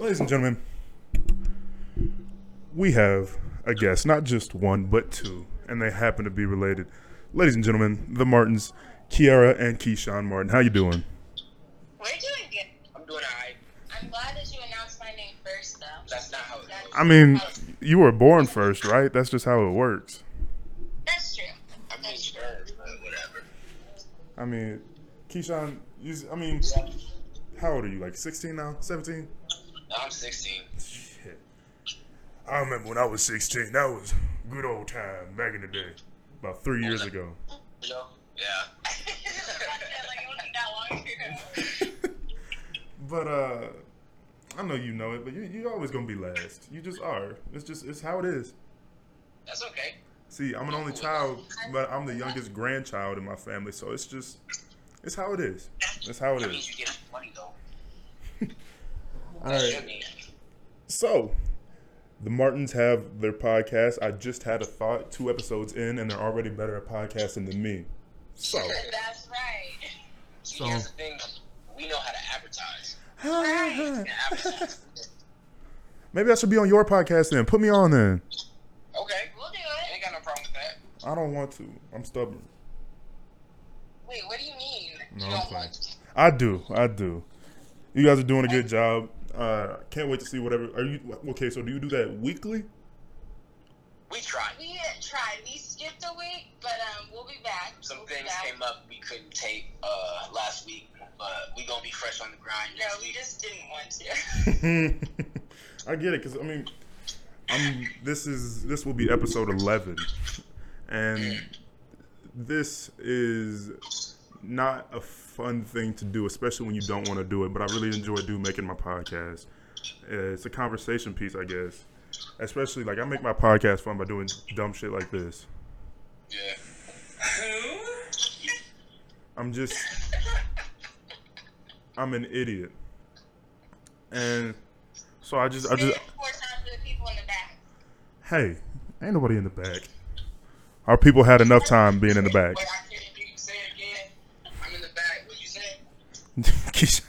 Ladies and gentlemen, we have a guest, not just one, but two, and they happen to be related. Ladies and gentlemen, the Martins, Keira and Keyshawn Martin. How you doing? We're doing good. I'm doing alright. I'm glad that you announced my name first, though. That's not how it That's- goes. I mean, you were born first, right? That's just how it works. That's true. I mean, sure, but whatever. I mean, Keyshawn, you, I mean, how old are you? Like 16 now? 17? No, I'm 16. Shit. I remember when I was 16. That was good old time back in the day. About three years ago. You? Yeah. like, it wasn't that long ago. But uh I know you know it, but you you always gonna be last. You just are. It's just it's how it is. That's okay. See, I'm an only child, but I'm the youngest grandchild in my family, so it's just it's how it is. It's how it That means you get money though. All That right. should be. So, the Martins have their podcast. I just had a thought, two episodes in, and they're already better at podcasting than me. So, That's right. So- here's the thing. We know how to advertise. Right. Advertise. maybe I should be on your podcast then. Put me on then. okay. We'll do I it. ain't got no problem with that. I don't want to. I'm stubborn. Wait, what do you mean? No, you I'm don't want to? I do. I do. You guys are doing a good job. Uh, can't wait to see whatever. Are you okay? So do you do that weekly? We tried. We tried. We skipped a week, but um, we'll be back. Some we'll things back. came up we couldn't take uh, last week, but we gonna be fresh on the grind No, we week. just didn't want to. I get it because I mean, I'm. This is this will be episode eleven, and this is not a fun thing to do, especially when you don't want to do it. But I really enjoy do making my podcast. Uh, It's a conversation piece, I guess. Especially like I make my podcast fun by doing dumb shit like this. Yeah. I'm just I'm an idiot. And so I just I just it four times for the people in the back. hey, ain't nobody in the back. Our people had enough time being in the back. Wait, I can't hear you say it again. I'm in the back. What you say? Keisha-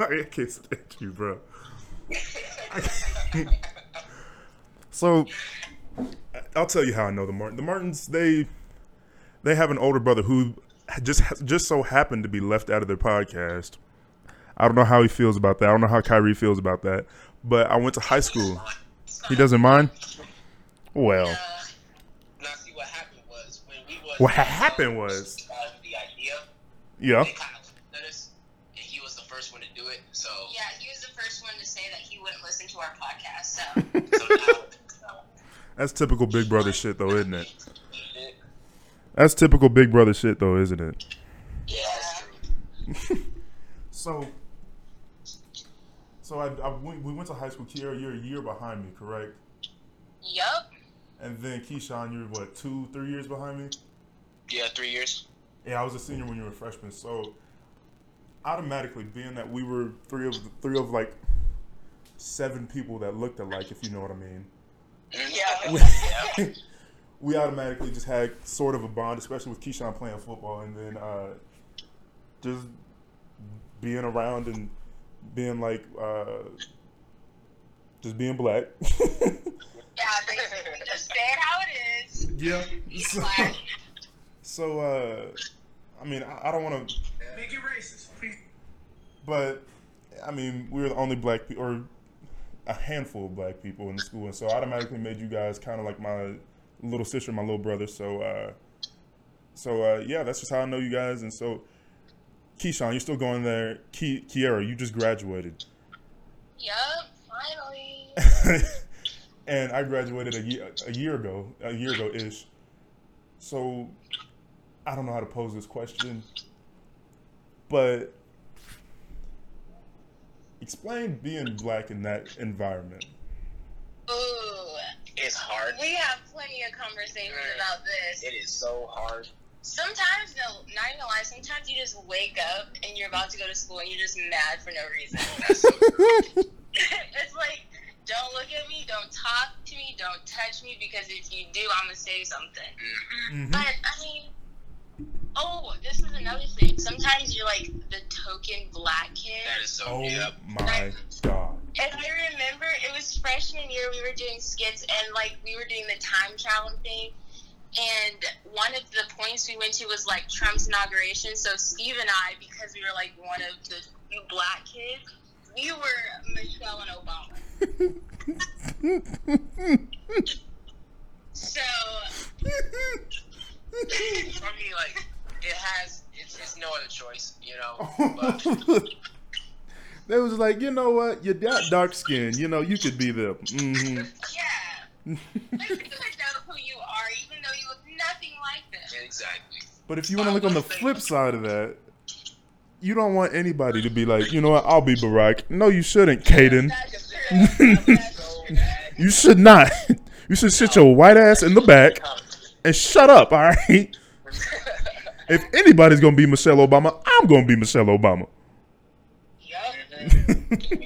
I can't stand you, bro. so I'll tell you how I know the Martin. The Martins they they have an older brother who just just so happened to be left out of their podcast. I don't know how he feels about that. I don't know how Kyrie feels about that. But I went to high school. He doesn't mind. Well, Uh, Now, see what happened was when we was what ha- happened was, uh, the idea. yeah. Of let us, and he was the first one to do it. So, yeah, he was the first one to say that he wouldn't listen to our podcast. So so now, so That's typical Big Brother shit, though, isn't it? it- That's typical Big Brother shit, though, isn't it? yeah. So, so I, I went, we went to high school. Keira, you're a year behind me, correct? yup. And then Keyshawn, you're what, two, three years behind me? Yeah, three years. Yeah, I was a senior when you were a freshman. So, automatically, being that we were three of three of like seven people that looked alike, if you know what I mean, Yeah. yeah. we automatically just had sort of a bond, especially with Keyshawn playing football, and then uh, just being around and being like, uh, just being black. Yeah, basically, just say it how it is. yeah. He's So, uh, I mean, I, I don't want to, Make it racist. but I mean, we were the only black people, or a handful of black people in the school, and so I automatically made you guys kind of like my little sister, my little brother. So, uh, so uh, yeah, that's just how I know you guys. And so, Keyshawn, you're still going there. Ki- Keira, you just graduated, Yep, finally. and I graduated a year a year ago, a year ago ish. So, I don't know how to pose this question, but explain being black in that environment. Ooh. It's hard. We have plenty of conversations about this. It is so hard. Sometimes, no, not even lie. Sometimes you just wake up and you're about to go to school and you're just mad for no reason. That's so true. it's like, don't look at me, don't talk to me, don't touch me because if you do, I'm gonna say something. Mhm. Mhm. But I mean, oh, this is another thing. Sometimes you're like the token black kid. That is so. Oh Yep. my god. And I remember it was freshman year, we were doing skits and like we were doing the time travel thing. And one of the points we went to was like Trump's inauguration. So Steve and I, because we were like one of the few black kids, we were Michelle and Obama. So For me, like it has. It's, it's no other choice, you know. But they was like, you know what? You got dark skin. You know, you could be them. hmm yeah, like people know who you are, even though you look nothing like them. exactly. But if you want to look on the flip side of that, you don't want anybody to be like, you know what? I'll be Barack. No, you shouldn't, Caden. That's true. That's So true. bad. You should not. You should sit your white ass in the back and shut up. All right. If anybody's gonna be Michelle Obama, I'm gonna be Michelle Obama. Yup.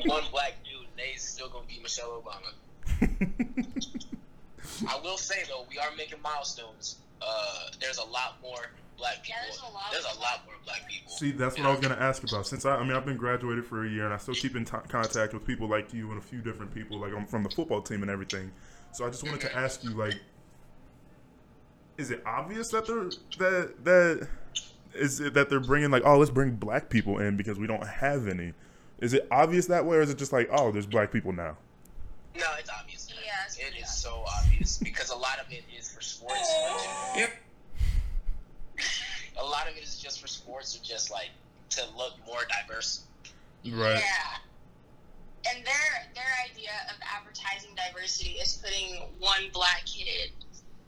One black dude, they still gonna be Michelle Obama. I will say though, we are making milestones. Uh, there's a lot more black people. Yeah, there's a lot there's more a lot more black people. See, that's what I was gonna ask about. Since I, I mean, I've been graduated for a year, and I still keep in t- contact with people like you and a few different people, like I'm from the football team and everything. So I just wanted to ask you, like, is it obvious that they're that that is it that they're bringing like, oh, let's bring black people in because we don't have any? Is it obvious that way, or is it just like, oh, there's black people now? No, it's obvious. Yeah, it's it pretty so obvious because a lot of it is for sports. Yep. A lot of it is just for sports or just like to look more diverse. Right. Yeah. And their their idea of advertising diversity is putting one black kid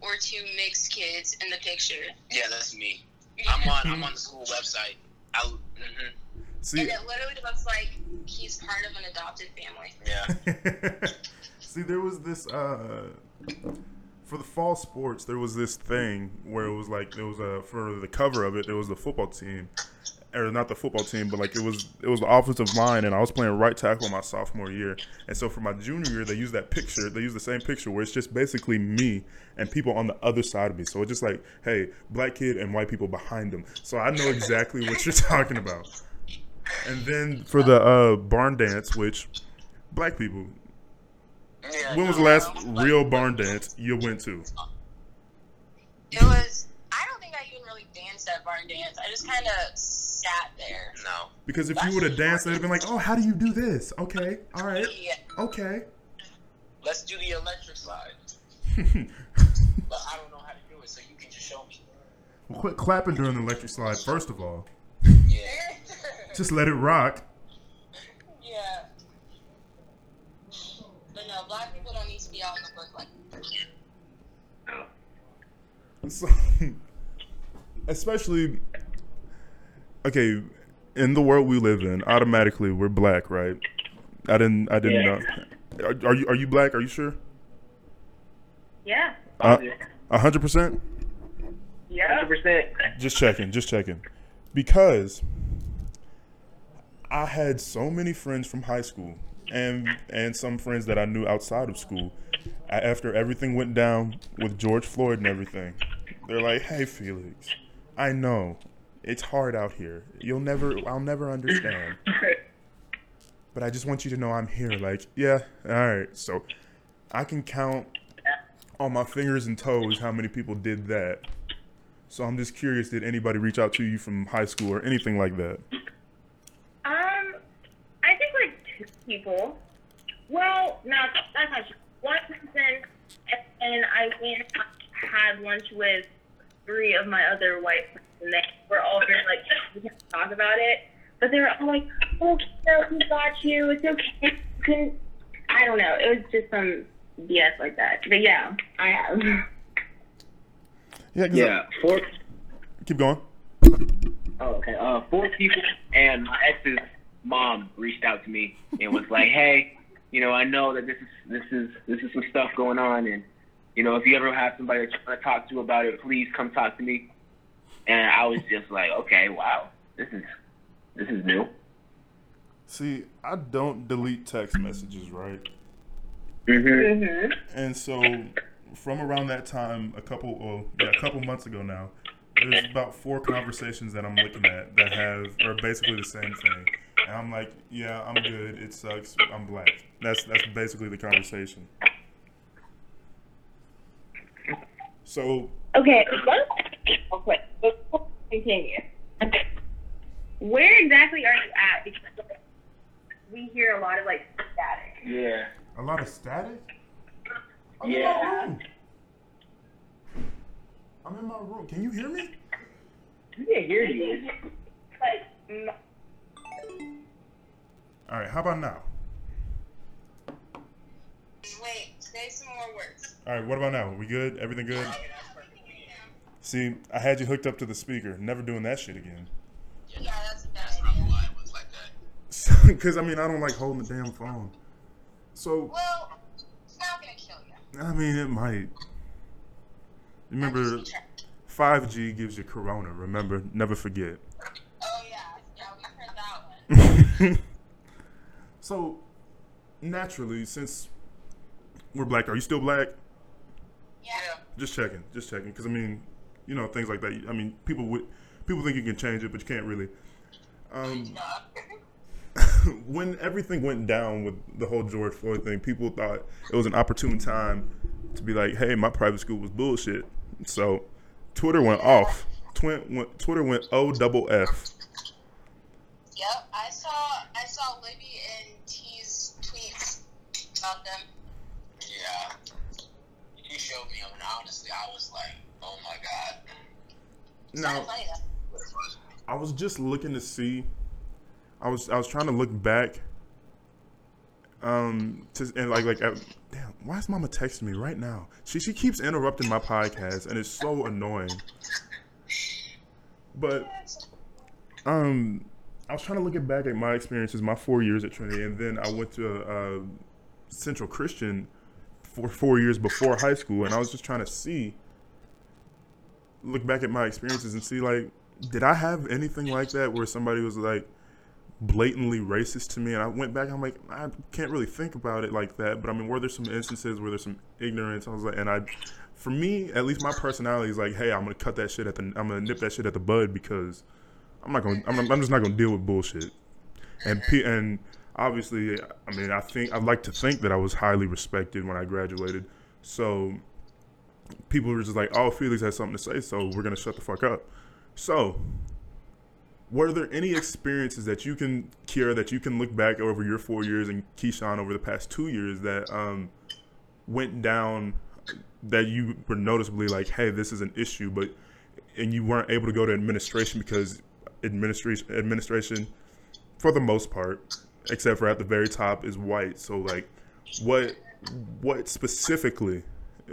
or two mixed kids in the picture. Yeah, that's me. I'm on. I'm on the school website. I, hmm See, And it literally looks like he's part of an adopted family. Yeah. See, there was this uh for the fall sports. There was this thing where it was like there was a for the cover of it. There was the football team, or not the football team, but like it was it was the offensive line, and I was playing right tackle my sophomore year. And so for my junior year, they used that picture. They used the same picture where it's just basically me and people on the other side of me. So it's just like, hey, black kid and white people behind them. So I know exactly what you're talking about. And then for the uh, barn dance, which black people, yeah when was the last no, real barn dance you went to? It was I don't think I even really danced at barn dance. I just kinda sat there. No. Because if you would have danced, they'd have been like, "Oh, how do you do this? Okay, all right, Yeah. okay." Let's do the electric slide. But I don't know how to do it, so you can just show me. well, quit clapping during the electric slide. First of all, Yeah. just let it rock. yeah. But no, black people don't need to be out in the book like So, especially, okay, in the world we live in, automatically we're black, right? I didn't, I didn't Yeah. know. Are, are you, are you black? Are you sure? Yeah. Uh, A hundred percent. Yeah. 100%. Just checking, just checking. Because I had so many friends from high school and and some friends that I knew outside of school. A- After everything went down with George Floyd and everything, they're like, "Hey Felix, I know it's hard out here. You'll never I'll never understand. But I just want you to know I'm here like, yeah, all right. So I can count on my fingers and toes how many people did that. So I'm just curious, did anybody reach out to you from high school or anything like that? Um, I think like two people. Well, no, that's not true. One person, and I went had lunch with three of my other white friends, and they were all very like, we can't talk about it. But they were all like, oh, no, we got you. It's okay. You can, I don't know. It was just some BS like that. But yeah, I have. Yeah, 'cause Yeah, four. Keep going. Oh, okay. Uh, four people and my ex's mom reached out to me and was like, "Hey, you know, I know that this is this is this is some stuff going on, and you know, if you ever have somebody that to talk to about it, please come talk to me." And I was just like, "Okay, wow, this is this is new." See, I don't delete text messages, right? Mm-hmm. Mhm. And so, from around that time, a couple, well, yeah, a couple months ago now, there's about four conversations that I'm looking at that have are basically the same thing, And I'm like, yeah, I'm good. It sucks. I'm black. That's that's basically the conversation. So Okay, one real quick before we continue. Where exactly are you at? Because we hear a lot of like static. Yeah. a lot of static. I'm Yeah. in my room. I'm in my room. Can you hear me? We can hear you. Like, All right. How about now? Wait, say some more words. All right. What about now? We good? Everything good? Okay, that's perfect. See, I had you hooked up to the speaker. Never doing that shit again. Yeah, that's a bad That's not idea. why it was like that. Because I mean, I don't like holding the damn phone. So Well, it's not gonna kill you. I mean, it might. Remember, I'm just trying- 5G gives you corona. Remember, never forget. Oh yeah, yeah, we heard that one. so, naturally, since we're black, are you still black? Yeah. Just checking, just checking. Because I mean, you know, things like that. I mean, people would people think you can change it, but you can't really. Um, when everything went down with the whole George Floyd thing, people thought it was an opportune time to be like, "Hey, my private school was bullshit." So, Twitter went off. Twin, went, Twitter went O double F. Yep, I saw I saw Libby and T's tweets about them. Yeah. You showed me them, and honestly, I was like, oh my god. Now, kinda funny though. I was just looking to see. I was I was trying to look back. Um, to and like like, uh, damn, why is Mama texting me right now? She she keeps interrupting my podcast, and it's so annoying. But um, I was trying to look at back at my experiences, my four years at Trinity, and then I went to uh, Central Christian for four years before high school, and I was just trying to see, look back at my experiences and see like, did I have anything like that where somebody was like blatantly racist to me? And I went back, I'm like, I can't really think about it like that, but I mean, were there some instances where there's some ignorance? I was like, and I, for me, at least my personality is like, hey, I'm gonna cut that shit at the, I'm gonna nip that shit at the bud because I'm not gonna, I'm, I'm just not gonna deal with bullshit. And P, and obviously, I mean, I think I'd like to think that I was highly respected when I graduated. So people were just like, "Oh, Felix has something to say, so we're gonna shut the fuck up." So, were there any experiences that you can, Keira, that you can look back over your four years and Keyshawn over the past two years that um, went down that you were noticeably like, "Hey, this is an issue," but and you weren't able to go to administration because administration administration for the most part except for at the very top is white so like what what specifically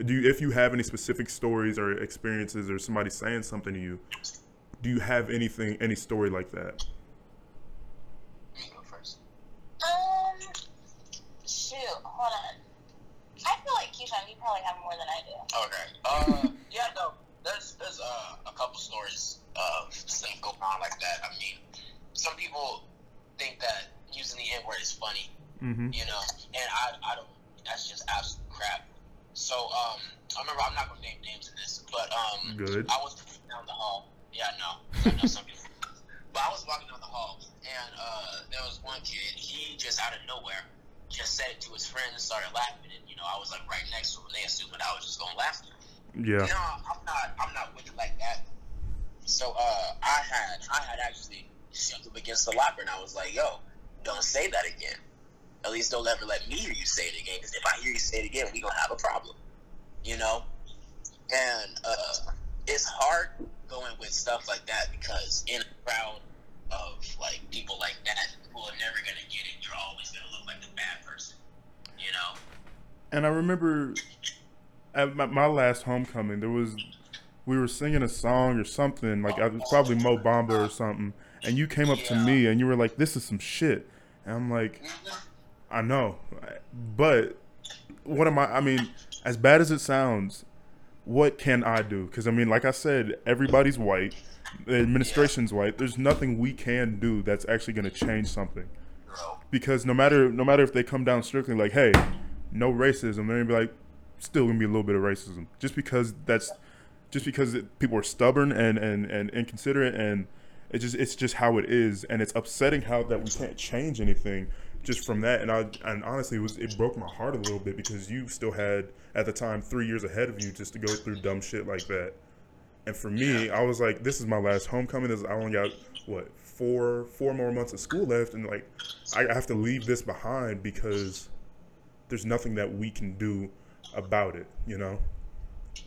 do you if you have any specific stories or experiences or somebody saying something to you do you have anything any story like that You go first. Um, shoot, hold on. I feel like Keyshawn, you probably have more than I do. Okay. Uh, yeah, no. There's there's uh, a couple stories of stuff going on like that. I mean, some people think that using the N word is funny, mm-hmm. you know, and I I don't. That's just absolute crap. So um, I remember I'm not gonna name names in this, but um, Good. I was down the hall. Yeah, no, I know some people. But I was walking down the hall, and uh, there was one kid. He just out of nowhere just said it to his friend and started laughing. And you know, I was like right next to him. They assumed that I was just gonna laugh. at him. yeah No, I'm not. I'm not with it like that. So uh, I had I had actually shoved him against the locker, and I was like, "Yo, don't say that again. At least don't ever let me hear you say it again. Because if I hear you say it again, we gonna have a problem." You know. And uh, it's hard going with stuff like that because in a crowd of like people like that who are never gonna get it, you're always gonna look like the bad person. You know. and i remember at my, my last homecoming there was we were singing a song or something like I was probably mo bamba or something and you came up to me and you were like this is some shit and i'm like I know, but what am I? I mean, as bad as it sounds, what can I do? Because I mean, like I said, everybody's white, the administration's white. There's nothing we can do that's actually going to change something. Because no matter no matter if they come down strictly like, hey, no racism, they're gonna be like, still gonna be a little bit of racism, just because that's just because it, people are stubborn and and and inconsiderate and It's just it's just how it is, and it's upsetting how that we can't change anything just from that. And I and honestly, it was it broke my heart a little bit because you still had at the time three years ahead of you just to go through dumb shit like that. And for me, I was like, this is my last homecoming. This I only got what four four more months of school left, and like I have to leave this behind because there's nothing that we can do about it. You know.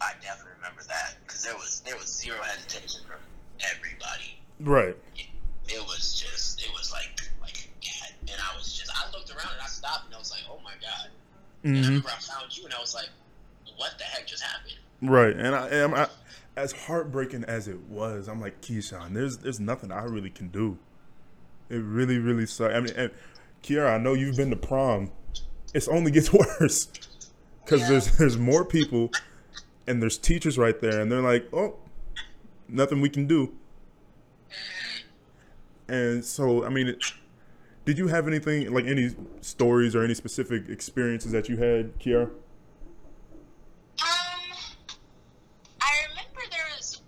I definitely remember that because there was there was zero hesitation from everybody. Right. It was Mm-hmm. And I remember I found you and I was like, what the heck just happened? Right, and I am I, as heartbreaking as it was. I'm like Keyshawn. There's there's nothing I really can do. It really really sucks. I mean, and Keira, I know you've been to prom. It's only gets worse because Yeah. there's there's more people, and there's teachers right there, and they're like, oh, nothing we can do. And so, I mean, it, did you have anything like any stories or any specific experiences that you had, Keira? Um, I remember there was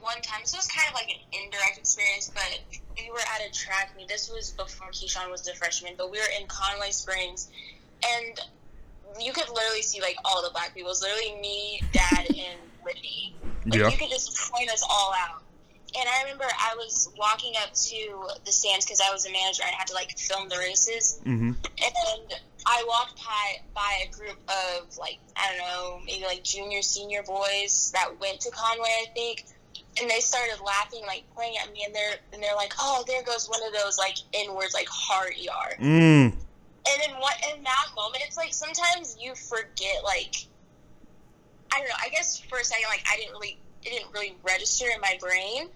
one time. So it was kind of like an indirect experience, but we were at a track meet. This was before Keyshawn was a freshman, but we were in Conway Springs, and you could literally see like all the black people. It was literally me, Dad, and Whitney. Like, Yeah. You could just point us all out. And I remember I was walking up to the stands because I was a manager and I had to like film the races Mm-hmm. and I walked by by a group of like I don't know maybe like junior senior boys that went to Conway I think and they started laughing like pointing at me and they're and they're like oh there goes one of those like N words like heart ER Mm. and in what in that moment it's like sometimes you forget like I don't know I guess for a second like I didn't really it didn't really register in my brain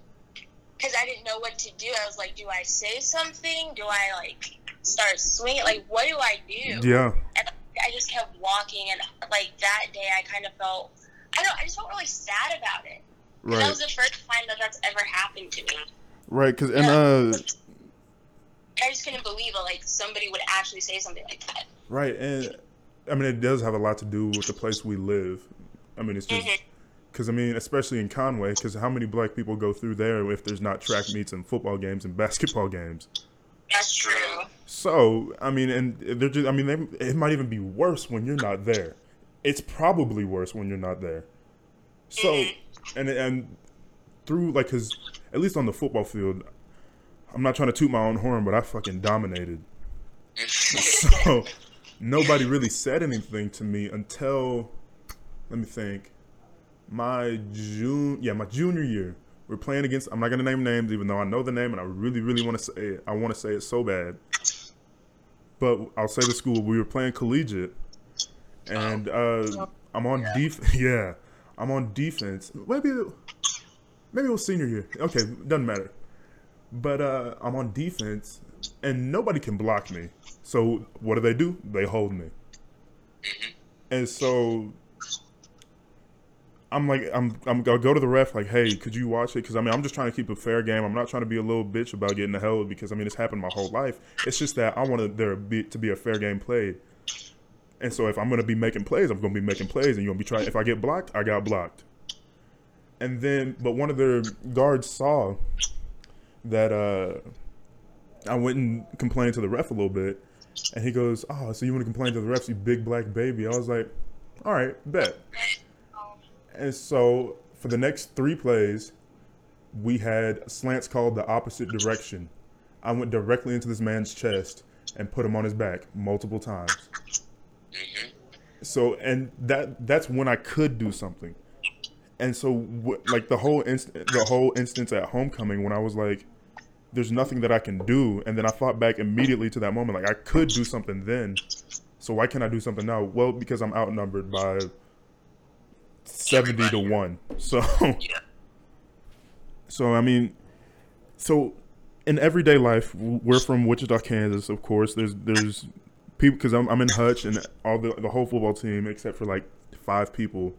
because I didn't know what to do I was like do I say something do I like start swinging like what do I do Yeah. and I just kept walking, and like that day, I kind of felt, I don't, I just felt really sad about it. And That Right. was the first time that that's ever happened to me. Right. Cause and uh. I just couldn't believe it, like somebody would actually say something like that. Right, and I mean it does have a lot to do with the place we live. I mean it's just Mhm. Because I mean especially in Conway, because how many black people go through there if there's not track meets and football games and basketball games? That's true. So I mean, and they're just I mean they, it might even be worse when you're not there. It's probably worse when you're not there. So Mhm. and and through like because at least on the football field, I'm not trying to toot my own horn, but I fucking dominated. so nobody really said anything to me until let me think my june yeah my junior year we're playing against i'm not going to name names even though i know the name and i really really want to say it i want to say it so bad. But i'll say the school we were playing collegiate. And uh i'm on def yeah i'm on defense. Maybe maybe it was senior year. Okay doesn't matter. But uh i'm on defense and nobody can block me. So what do they do? They hold me. And so I'm like, I'm, I'm, I'll go to the ref like, hey, could you watch it? Because I mean, I'm just trying to keep a fair game. I'm not trying to be a little bitch about getting the hell because I mean, it's happened my whole life. It's just that I wanted there be, to be a fair game played. And so if I'm gonna be making plays, I'm gonna be making plays, and you're gonna be trying. If I get blocked, I got blocked. And then, but one of their guards saw that uh, I went and complained to the ref a little bit, and he goes, "Oh, so you want to complain to the refs, you big black baby?" I was like, "All right, bet." And so for the next three plays, we had slants called the opposite direction. I went directly into this man's chest and put him on his back multiple times. Mhm. So and that that's when I could do something. And so like the whole inst- the whole instance at homecoming when I was like there's nothing that I can do and then I thought back immediately to that moment like I could do something then. So why can't I do something now? Well, because I'm outnumbered by 70 to 1. So Yeah. so I mean, so in everyday life, we're from Wichita, Kansas. Of course, there's there's people because I'm I'm in Hutch and all the the whole football team except for like five people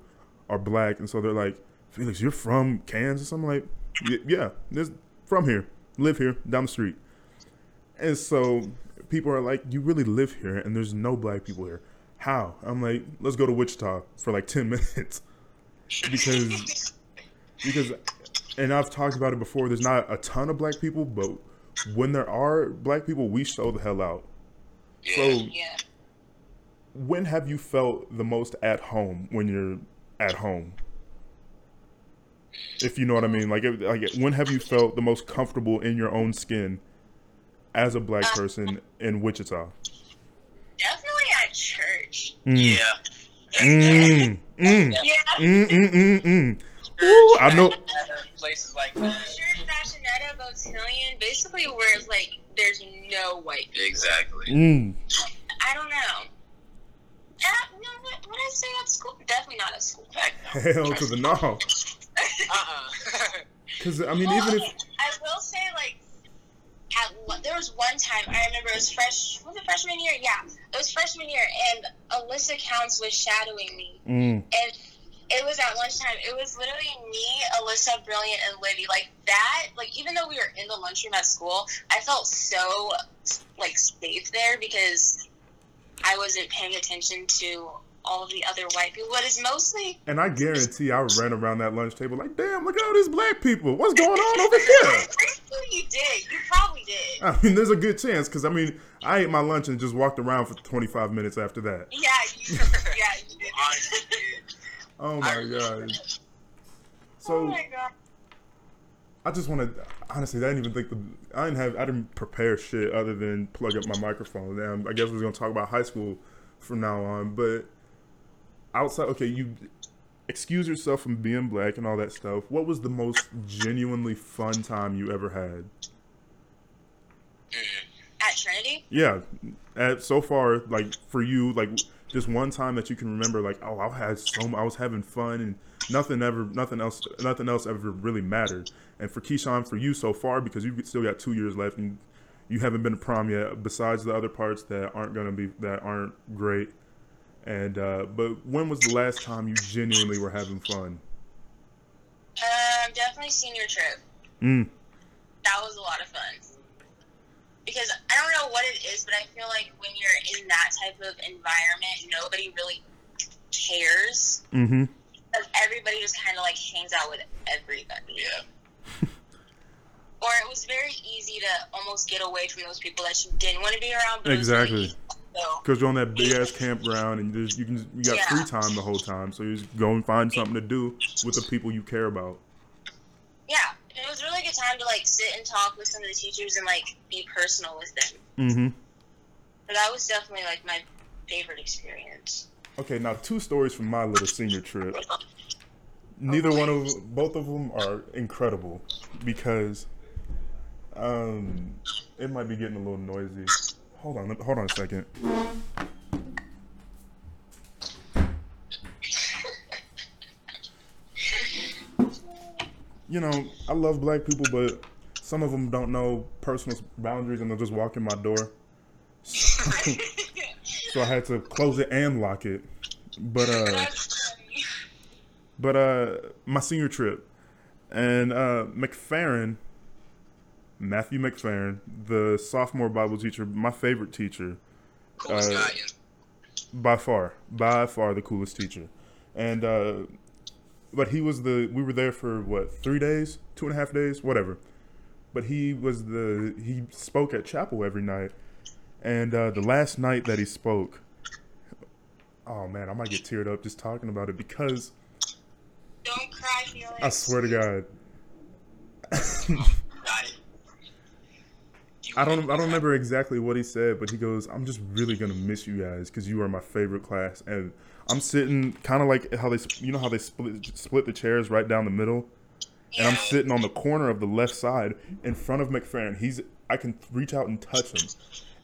are black, and so they're like, Felix, you're from Kansas. I'm like, "Y- yeah, this from here, live here down the street, and so people are like, you really live here, and there's no black people here. How? I'm like, let's go to Wichita for like ten minutes because because and I've talked about it before. There's not a ton of black people, but when there are black people, we show the hell out. So, Yeah. when have you felt the most at home when you're at home? If you know what I mean, like, if- like when have you felt the most comfortable in your own skin as a black person in Wichita? Definitely at church. Mm. Yeah. Mm, mm, Yeah. mm, mm, mm, mm. Ooh, I know. Places like that. Church, Fashionetta, Beautillion, basically where it's like there's no white people. Exactly. Mm. I don't know. Uh, no, what, what I say at school? Definitely not at school. Hell to the no. Uh-uh. Because I mean, Well, even if I will say like at there was one time I remember it was fresh was it freshman year? Yeah, it was freshman year, and Alyssa Counts was shadowing me, mm, and it was at lunchtime. It was literally me, Alyssa, Brilliant, and Libby. Like that, like even though we were in the lunchroom at school, I felt so like safe there because I wasn't paying attention to all of the other white people. But it's mostly and I guarantee I ran around that lunch table like, damn, look at all these black people. What's going on over here? you did. You probably did. I mean, there's a good chance because I mean, I ate my lunch and just walked around for 25 minutes after that. Yeah, you, yeah, you did. Oh my god. So. oh my god. I just want to honestly, I didn't even think the I didn't have I didn't prepare shit other than plug up my microphone. Damn, I guess we're gonna talk about high school from now on. But outside, okay, you excuse yourself from being black and all that stuff. What was the most genuinely fun time you ever had? Mm. At Trinity? Yeah, at, so far, like for you, like just one time that you can remember, like oh, I had so I was having fun and nothing ever, nothing else, nothing else ever really mattered. And for Keyshawn, for you so far, because you've still got two years left and you haven't been to prom yet, besides the other parts that aren't gonna be that aren't great. And uh, but when was the last time you genuinely were having fun? Um, definitely senior trip. Mm. That was a lot of fun. Because I don't know what it is, but I feel like when you're in that type of environment, nobody really cares. Mm-hmm. Because everybody just kind of like hangs out with everybody. Yeah. Or it was very easy to almost get away from those people that you didn't want to be around. But it was really Exactly. easy. So, Because you're on that big ass campground and you just you can you got Yeah. free time the whole time, so you just go and find something to do with the people you care about. yeah, it was a really good time to like sit and talk with some of the teachers and like be personal with them. Mm-hmm. But that was definitely like my favorite experience. Okay, now two stories from my little senior trip. Neither one of both of them are incredible because um it might be getting a little noisy. Hold on, hold on a second. You know, I love black people, but some of them don't know personal boundaries and they'll just walk in my door. So I had to close it and lock it. But uh but uh my senior trip and uh McFerrin Matthew McFerrin, the sophomore Bible teacher, my favorite teacher Coolest Uh, guy in by far, by far the coolest teacher. And uh but he was the we were there for what, 3 days, two and a half days, whatever. But he was the he spoke at chapel every night. And uh the last night that he spoke Oh man, I might get teared up just talking about it because Don't cry, Felix. I swear to God, Got it. You I don't I don't remember exactly what he said, but he goes, "I'm just really gonna miss you guys because you are my favorite class." And I'm sitting kind of like how they you know how they split split the chairs right down the middle, and I'm sitting on the corner of the left side in front of McFerrin. He's I can reach out and touch him,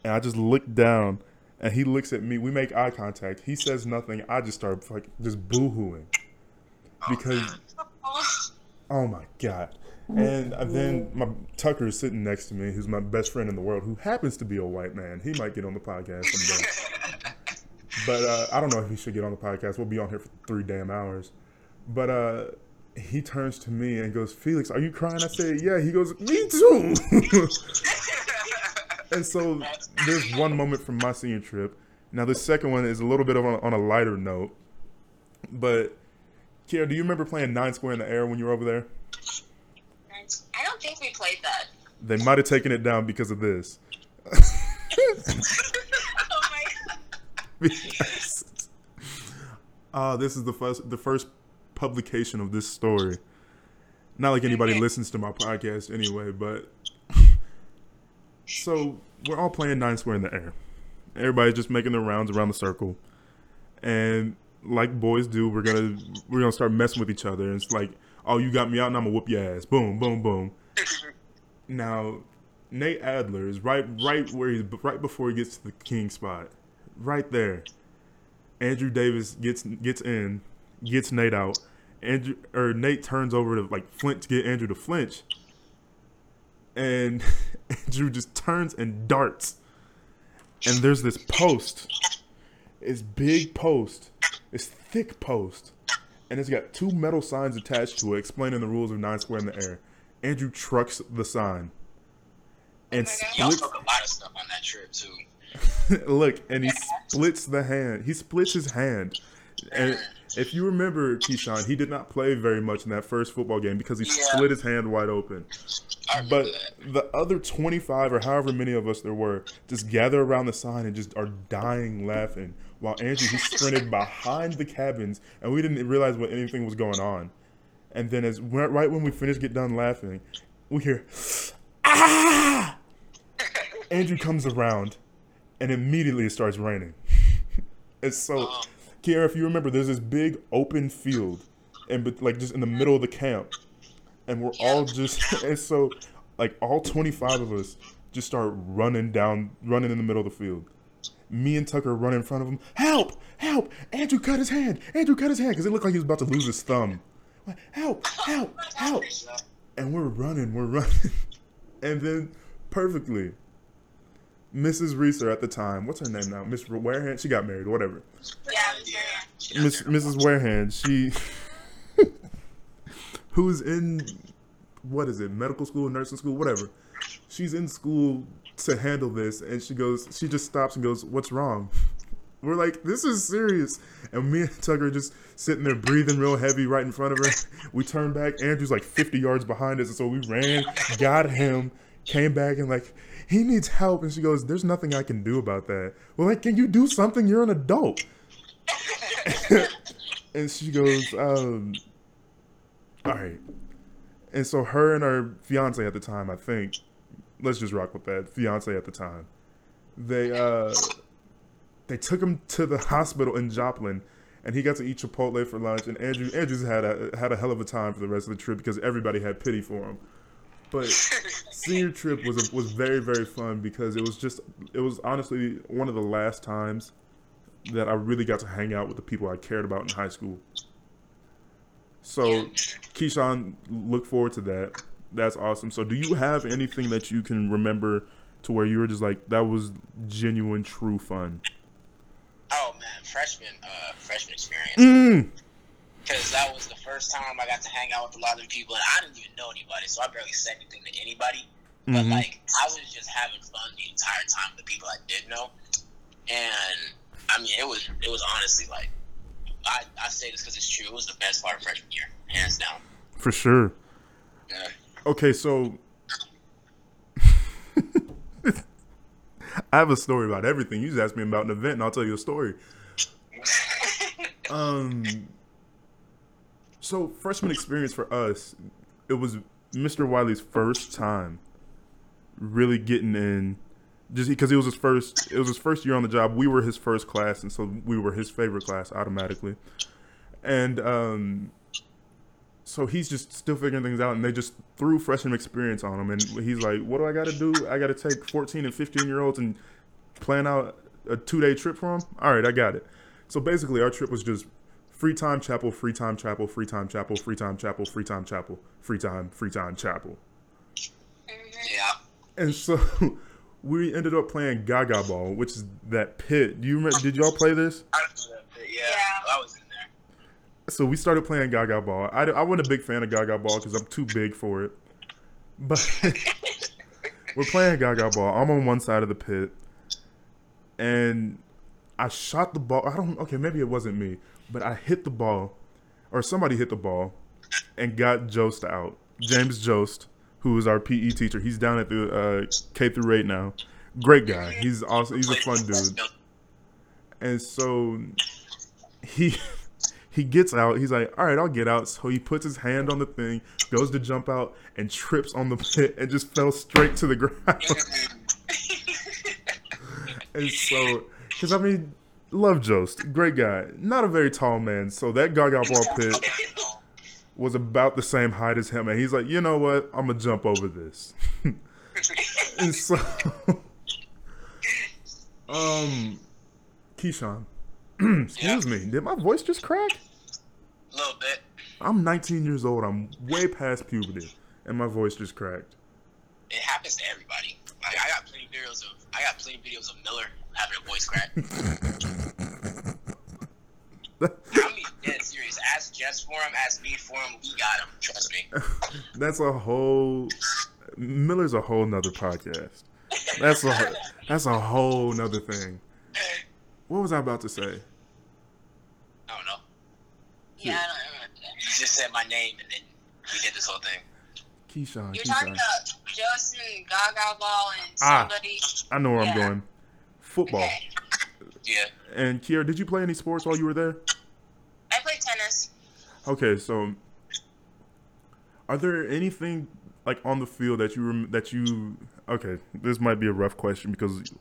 and I just look down, and he looks at me. We make eye contact. He says nothing. I just start like just boohooing oh, because Oh, Oh my god. And then my Tucker is sitting next to me, who's my best friend in the world, who happens to be a white man. He might get on the podcast someday. but uh, I don't know if he should get on the podcast. We'll be on here for three damn hours. But uh, he turns to me and goes, Felix, are you crying? I said, Yeah. He goes, Me too. and so there's one moment from my senior trip. Now, the second one is a little bit of on, on a lighter note. But, Keira, do you remember playing Nine Square in the Air when you were over there? I don't think we played that. They might have taken it down because of this. oh my god. Because- uh, this is the first the first publication of this story. Not like anybody Okay. listens to my podcast anyway, but so we're all playing nine square in the air. Everybody's just making their rounds around the circle, and like boys do, we're gonna we're gonna start messing with each other. And it's like, oh, you got me out, and I'm gonna whoop your ass. Boom, boom, boom. Now, Nate Adler is right right where he's right before he gets to the king spot, right there. Andrew Davis gets gets in, gets Nate out. Andrew or Nate turns over to like Flint to get Andrew to flinch, and Andrew just turns and darts. And there's this post, it's big post, it's thick post, and it's got two metal signs attached to it explaining the rules of nine square in the air. Andrew trucks the sign, and Oh. Y'all splits took a lot of stuff on that trip too. Look, and he splits the hand. He splits his hand. And if you remember, Keyshawn, he did not play very much in that first football game because he Yeah. split his hand wide open. But that. the other 25 or however many of us there were just gather around the sign and just are dying laughing while Andrew he sprinted behind the cabins and we didn't realize what anything was going on. And then as right when we finished get done laughing, we hear ah! Andrew comes around and immediately it starts raining. it's so Keira, if you remember, there's this big open field and but like just in the middle of the camp and we're all just and so like all 25 of us just start running down running in the middle of the field me and tucker run in front of him help! Help! Andrew cut his hand! Andrew cut his hand! Because it looked like he was about to lose his thumb. Like, help! Help! Help! And we're running we're running. And then perfectly mrs reeser at the time what's her name now? Miss warehand? She got married whatever. Yeah. Miss, Mrs. Warehand, she who's in what is it, medical school, nursing school, whatever. She's in school to handle this and she goes she just stops and goes, What's wrong? We're like, This is serious. And me and Tucker just sitting there breathing real heavy right in front of her. We turn back, Andrew's like fifty yards behind us, and so we ran, got him, came back and like he needs help and she goes, There's nothing I can do about that. Well like, can you do something? You're an adult. and she goes, um, all right. And so her and her fiance at the time, I think, let's just rock with that. Fiance at the time, they uh, they took him to the hospital in Joplin, and he got to eat Chipotle for lunch. And Andrew Andrews had a had a hell of a time for the rest of the trip because everybody had pity for him. But senior trip was a, was very very fun because it was just it was honestly one of the last times that I really got to hang out with the people I cared about in high school. So, Keyshawn, look forward to that. That's awesome. So, do you have anything that you can remember to where you were just like, that was genuine, true fun? Oh man, freshman, uh, freshman experience. Mm. Because that was the first time I got to hang out with a lot of people, and I didn't even know anybody, so I barely said anything to anybody. But Mhm. like, I was just having fun the entire time with the people I did know, and I mean, it was it was honestly like, I, I say this because it's true. It was the best part of freshman year, hands down. For sure. Yeah. Okay, so I have a story about everything. You just asked me about an event, and I'll tell you a story. Um, so freshman experience for us, it was Mr. Wiley's first time really getting in, just because it was his first. It was his first year on the job. We were his first class, and so we were his favorite class automatically. And um, so he's just still figuring things out, and they just threw freshman experience on him, and he's like, "What do I got to do? I got to take 14 and 15 year olds and plan out a two day trip for them. All right, I got it." So basically, our trip was just free time chapel, free time chapel, free time chapel, free time chapel, free time chapel, free time, free time chapel, Yeah. and so we ended up playing Gaga Ball, which is that pit. Do you remember? Did y'all play this? I remember that, yeah. Yeah. I was in there. So we started playing Gaga Ball. I, I wasn't a big fan of Gaga Ball because I'm too big for it. But we're playing Gaga Ball. I'm on one side of the pit, and I shot the ball. I don't. Okay, maybe it wasn't me, but I hit the ball, or somebody hit the ball, and got Jost out. James Jost, who is our PE teacher. He's down at the uh, K through eight now. Great guy. He's also he's a fun dude. And so he he gets out. He's like, "All right, I'll get out." So he puts his hand on the thing, goes to jump out, and trips on the pit and just fell straight to the ground. and so, because I mean, love Jost, great guy, not a very tall man. So that Gaga ball pit was about the same height as him, and he's like, "You know what? I'm gonna jump over this." and so, um, Keyshawn, excuse me, did my voice just crack? A little bit. I'm 19 years old. I'm way past puberty, and my voice just cracked. It happens to everybody. Like, I got plenty videos of I got plenty videos of Miller having a voice crack. I mean, dead serious. Ask Jess for him. Ask me for him. We got him. Trust me. That's a whole. Miller's a whole nother podcast. That's a that's a whole nother thing. What was I about to say? I don't know. Yeah, I don't remember. You just said my name and then we did this whole thing. Keyshawn. You're talking about Justin, Gaga Ball, and somebody. Ah. I know where I'm going. Football. Okay. Yeah. And Keira, did you play any sports while you were there? I played tennis. Okay, so are there anything like on the field that you rem- that you okay? This might be a rough question because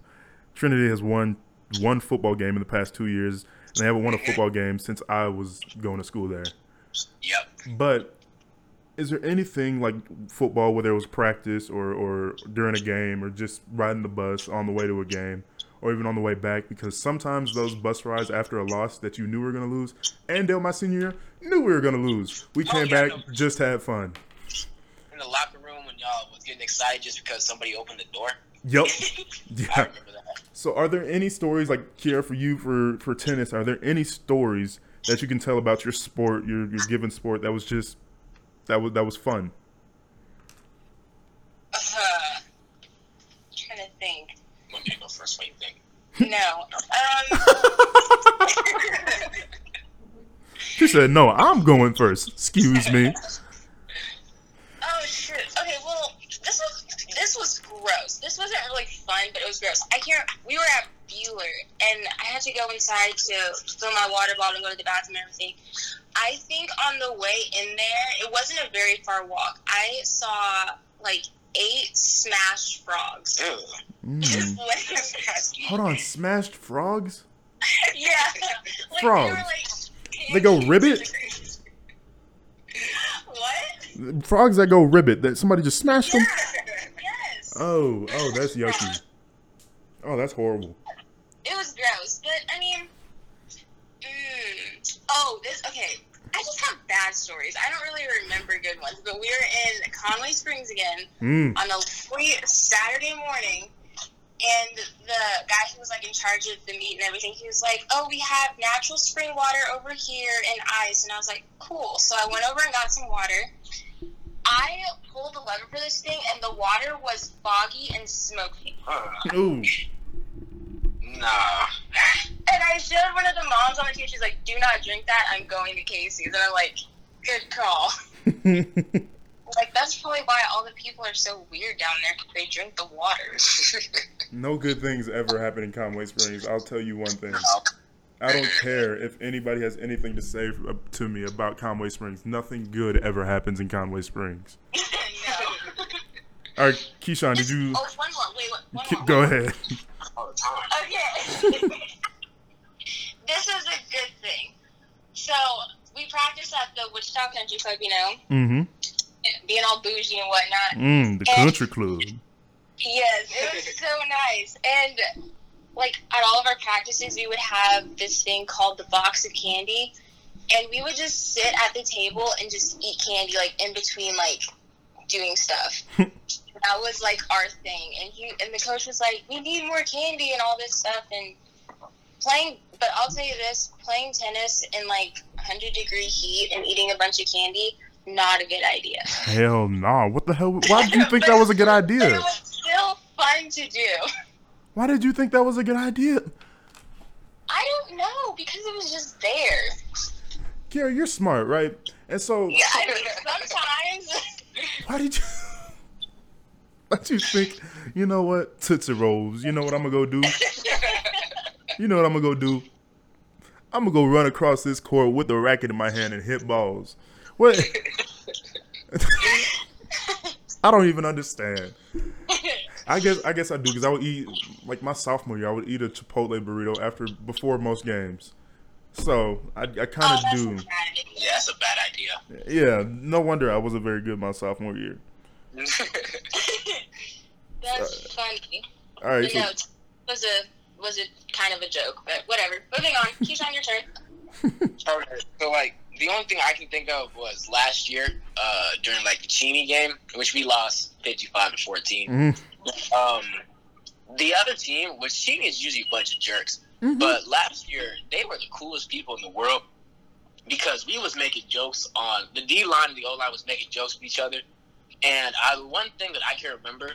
Trinity has won one football game in the past two years, and they haven't won a football game since I was going to school there. Yep. But is there anything like football where there was practice or, or during a game or just riding the bus on the way to a game or even on the way back? Because sometimes those bus rides after a loss that you knew we were going to lose, and Dale, my senior year, knew we were going to lose. We Oh, came yeah, back, no. just had fun. In the locker room when y'all was getting excited just because somebody opened the door. Yep. Yeah. remember that. So are there any stories like Keira for you for, for tennis? Are there any stories that you can tell about your sport, your your given sport that was just that was that was fun? Uh, trying to think. Let me go first. What you think? No. Um, She said, "No, I'm going first. Excuse me." oh shoot. Okay. Well, this was this was gross. This wasn't really fun, was gross. I can't. We were at Buhler, and I had to go inside to fill my water bottle and go to the bathroom and everything. I think on the way in there, it wasn't a very far walk. I saw like eight smashed frogs. Mm. Just laying past me. Hold on, smashed frogs? Yeah. Like, Frogs. They, were, like, They go ribbit? what? Frogs that go ribbit that somebody just smashed them. Yes. Oh, oh, that's yucky. Oh, that's horrible. It was gross, but I mean, mm, oh, this okay. I just have bad stories. I don't really remember good ones, but we were in Conway Springs again Mm. on a sweet Saturday morning, and the guy who was like in charge of the meet and everything, he was like, "Oh, we have natural spring water over here and ice," and I was like, "Cool." So I went over and got some water. I pulled the lever for this thing, and the water was foggy and smoky. Ooh. Nah. And I showed one of the moms on the team. She's like, "Do not drink that. I'm going to Casey's." And I'm like, "Good call." Like that's probably why all the people are so weird down there. 'cause They drink the water. no good things ever happen in Conway Springs. I'll tell you one thing. I don't care if anybody has anything to say f- uh, to me about Conway Springs. Nothing good ever happens in Conway Springs. no. All right, Keyshawn, did you Oh, one more. Wait, what? One more. go ahead? this is a good thing. So we practice at the Wichita Country Club, you know, Mm-hmm. being all bougie and whatnot. Mm, the country club. Yes, it was so nice. And like at all of our practices, we would have this thing called the box of candy, and we would just sit at the table and just eat candy, like in between like doing stuff. that was like our thing. And he and the coach was like, "We need more candy and all this stuff." And playing, but I'll tell you this: playing tennis in like 100 degree heat and eating a bunch of candy, not a good idea. Hell no. What the hell? Why did you think that was a good idea? it was still fun to do. Why did you think that was a good idea? I don't know because it was just there. Kara, you're smart, right? And so, Yeah, I mean, sometimes. why did you? But you think, you know what? Tootsie Rolls. You know what I'm gonna go do? You know what I'm gonna go do? I'm gonna go run across this court with the racket in my hand and hit balls. What? I don't even understand. I guess I guess I do because I would eat like my sophomore year. I would eat a Chipotle burrito after before most games. So I, I Oh, kind of that's do. a bad idea. Yeah, that's a bad idea. Yeah, no wonder I wasn't very good my sophomore year. That's funny. All right, But so no, it was a was a kind of a joke, but whatever. Moving on. Keyshawn, your turn. Okay, so like the only thing I can think of was last year uh, during like the Cheney game, which we lost fifty-five to 14 mhm. Um, the other team, which Cheney is usually a bunch of jerks, Mhm. but last year they were the coolest people in the world because we was making jokes on the D line and the O line was making jokes with each other, and I one thing that I can remember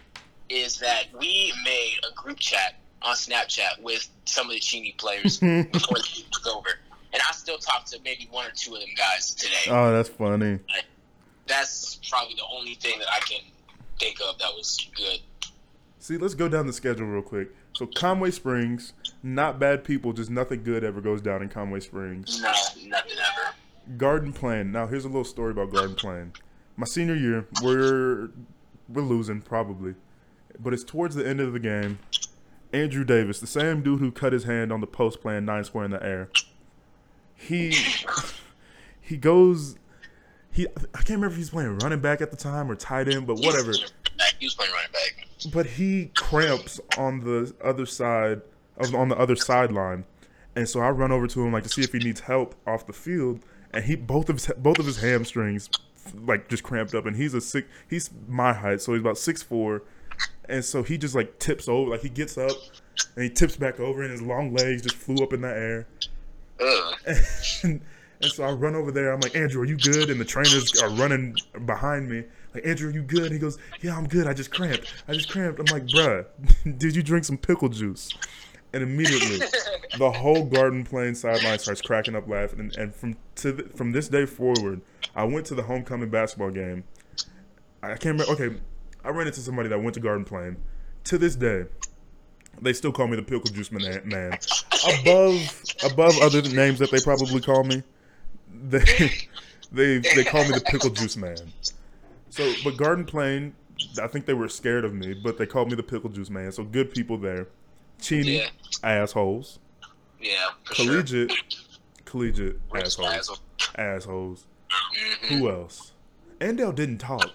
is that we made a group chat on Snapchat with some of the Cheney players before the game was over. And I still talk to maybe one or two of them guys today. oh, that's funny. That's probably the only thing that I can think of that was good. See, let's go down the schedule real quick. So Conway Springs, not bad people, just nothing good ever goes down in Conway Springs. No, nothing ever. Garden Plain. Now here's a little story about Garden Plain. My senior year, we're we're losing probably, but it's towards the end of the game. Andrew Davis, the same dude who cut his hand on the post playing nine square in the air, he he goes. He I can't remember if he's playing running back at the time or tight end, but whatever. He was playing running back. But he cramps on the other side of on the other sideline, and so I run over to him like to see if he needs help off the field, and he both of his both of his hamstrings like just cramped up, and he's a six he's my height, so he's about six four, and so he just like tips over, like he gets up and he tips back over, and his long legs just flew up in the air. And, and so I run over there. I'm like, Andrew, are you good? And the trainers are running behind me. Like, Andrew, are you good? He goes, Yeah, I'm good. I just cramped. I just cramped. I'm like, Bruh, did you drink some pickle juice? And immediately, the whole Garden Plain sideline starts cracking up laughing. And, and from to th- from this day forward, I went to the homecoming basketball game. I can't remember. Okay, I ran into somebody that went to Garden Plain. To this day, they still call me the pickle juice man. man. Above above other names that they probably call me, they they they call me the pickle juice man. So, but Garden Plain, I think they were scared of me, but they called me the pickle juice man. So good people there. Cheney, Yeah. assholes. Yeah. For sure. Collegiate, collegiate Rich assholes. asshole. Assholes. Mhm. Who else? Andale didn't talk.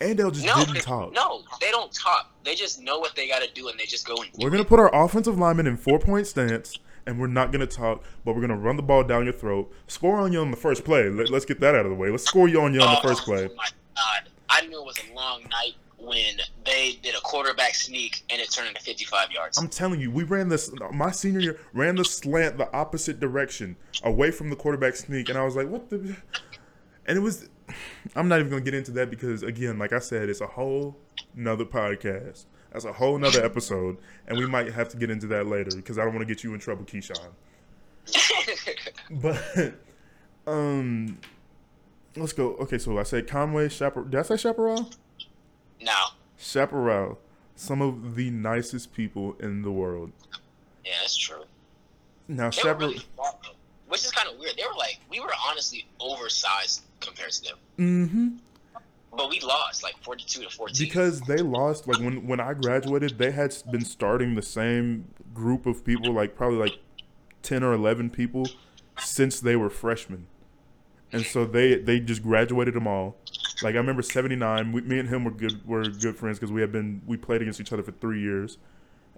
Andale just No, didn't talk. no, they don't talk. They just know what they got to do, and they just go and We're gonna it. put our offensive lineman in four point stance, and we're not gonna talk, but we're gonna run the ball down your throat, score on you on the first play. Let, us get that out of the way. Let's score you on you on the oh first play. Oh my god! I knew it was a long night when they did a quarterback sneak and it turned into 55 yards. I'm telling you, we ran this. My senior year ran the slant the opposite direction, away from the quarterback sneak, and I was like, "What the?" And it was. I'm not even gonna get into that because, again, like I said, it's a whole nother podcast. That's a whole nother episode, and we might have to get into that later because I don't want to get you in trouble, Keyshawn. But um, let's go. Okay, so I said Conway Chaparral. Did I say Chaparral? now, Chaparral. Some of the nicest people in the world. yeah, that's true. Now, Chaparral. really which is kind of weird. They were like, we were honestly oversized compared to them, Mm-hmm. but we lost like 42 to 14. Because they lost. Like when when I graduated, they had been starting the same group of people, like probably like ten or eleven people, since they were freshmen. And so they they just graduated them all. Like I remember '79. Me and him were good were good friends because we had been we played against each other for three years,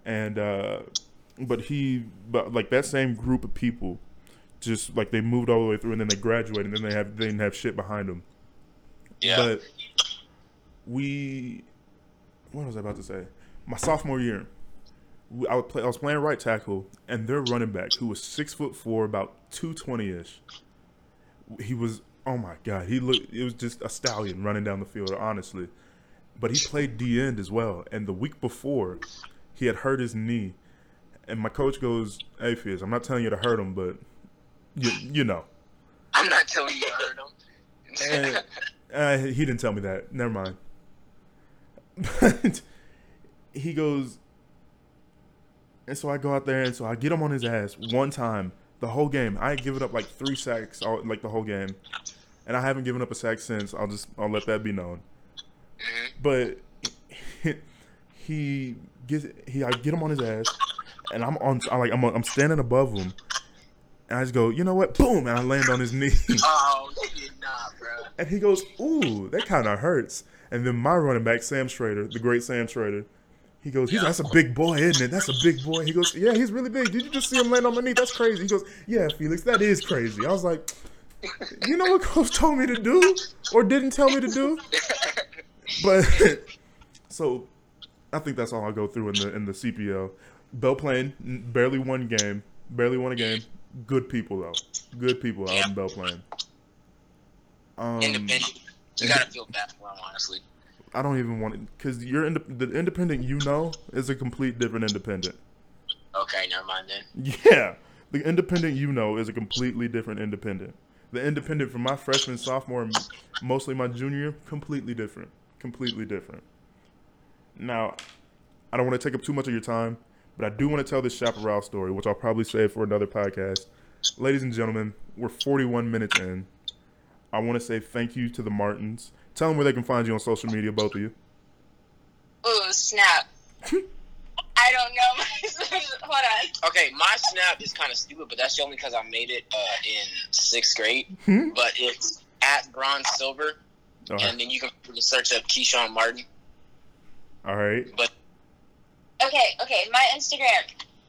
and uh, but he but like that same group of people, just like they moved all the way through and then they graduated and then they have they didn't have shit behind them. yeah, But we, what was I about to say? My sophomore year, we- I, would play, I was playing right tackle, and their running back, who was six foot four, about two twenty ish, he was oh my god, he looked. It was just a stallion running down the field, honestly. But he played D end as well, and the week before, he had hurt his knee, and my coach goes, "Hey, Fizz, I'm not telling you to hurt him, but you you know." I'm not telling you I heard him. And, uh, he didn't tell me that. Never mind. But he goes, and so I go out there and so I get him on his ass one time the whole game. I give it up like three sacks, all, like the whole game, and I haven't given up a sack since. I'll just I'll let that be known. But he gets he I get him on his ass, and I'm on I like I'm I'm standing above him, and I just go, you know what? Boom, and I land on his knee. Oh, you did not, bro. And he goes, "Ooh, that kind of hurts." And then my running back, Sam Schrader, the great Sam Schrader, he goes, he's, "That's a big boy, isn't it? That's a big boy." He goes, "Yeah, he's really big. Did you just see him land on my knee? That's crazy." He goes, "Yeah, Felix, that is crazy." I was like, "You know what coach told me to do, or didn't tell me to do?" But so, I think that's all I'll go through in the in the CPL. Belle Plaine barely won game, barely won a game. Good people though, good people out in Belle Plaine. Um, Independent. You gotta feel bad for him, honestly. I don't even want it because you're in the independent you know is a complete different independent. Okay, never mind then. Yeah, the independent you know is a completely different independent. The independent from my freshman, sophomore, and mostly my junior, completely different. Completely different. Now, I don't want to take up too much of your time, but I do want to tell this chaparral story, which I'll probably save for another podcast. Ladies and gentlemen, we're 41 minutes in. I want to say thank you to the Martins. Tell them where they can find you on social media, both of you. Ooh, snap. I don't know. Hold on. Okay, my snap is kind of stupid, but that's only because I made it uh, in sixth grade. Hmm? But it's at bronze silver, All right. and then you can search up Keyshawn Martin. All right. Okay, okay. My Instagram,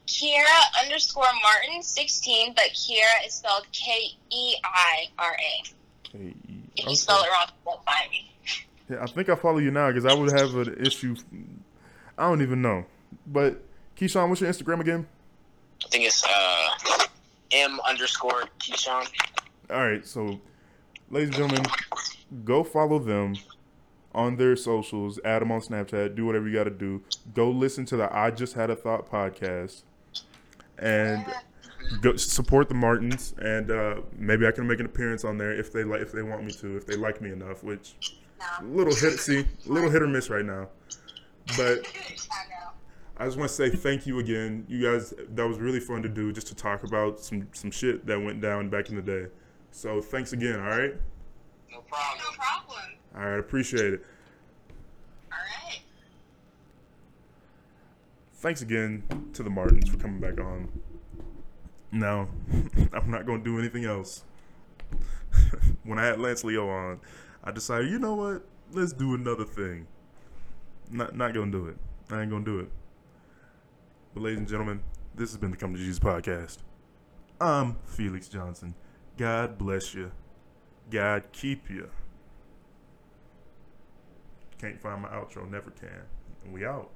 Keira underscore Martin sixteen, but Keira is spelled K E I R A. Okay. You spell it wrong, you won't find me. Yeah, I think I follow you now because I would have an issue. I don't even know. But Keyshawn, what's your Instagram again? I think it's uh, M underscore Keyshawn. All right, so ladies and gentlemen, go follow them on their socials. Add them on Snapchat. Do whatever you got to do. Go listen to the I Just Had a Thought podcast, and go support the Martins. And uh, maybe I can make an appearance on there if they like, if they want me to, if they like me enough. Which little hit, see, little hit or miss right now. But I just want to say thank you again. You guys, that was really fun to do, just to talk about some some shit that went down back in the day. So thanks again. All right. No problem. No problem. All right. Appreciate it. All right. Thanks again to the Martins for coming back on. No, I'm not gonna do anything else. when I had Lance Leo on, I decided, you know what? Let's do another thing. Not not gonna do it. I ain't gonna do it. But ladies and gentlemen, this has been the Come to Jesus podcast. I'm Felix Johnson. God bless you. God keep you. Can't find my outro, never can. And we out.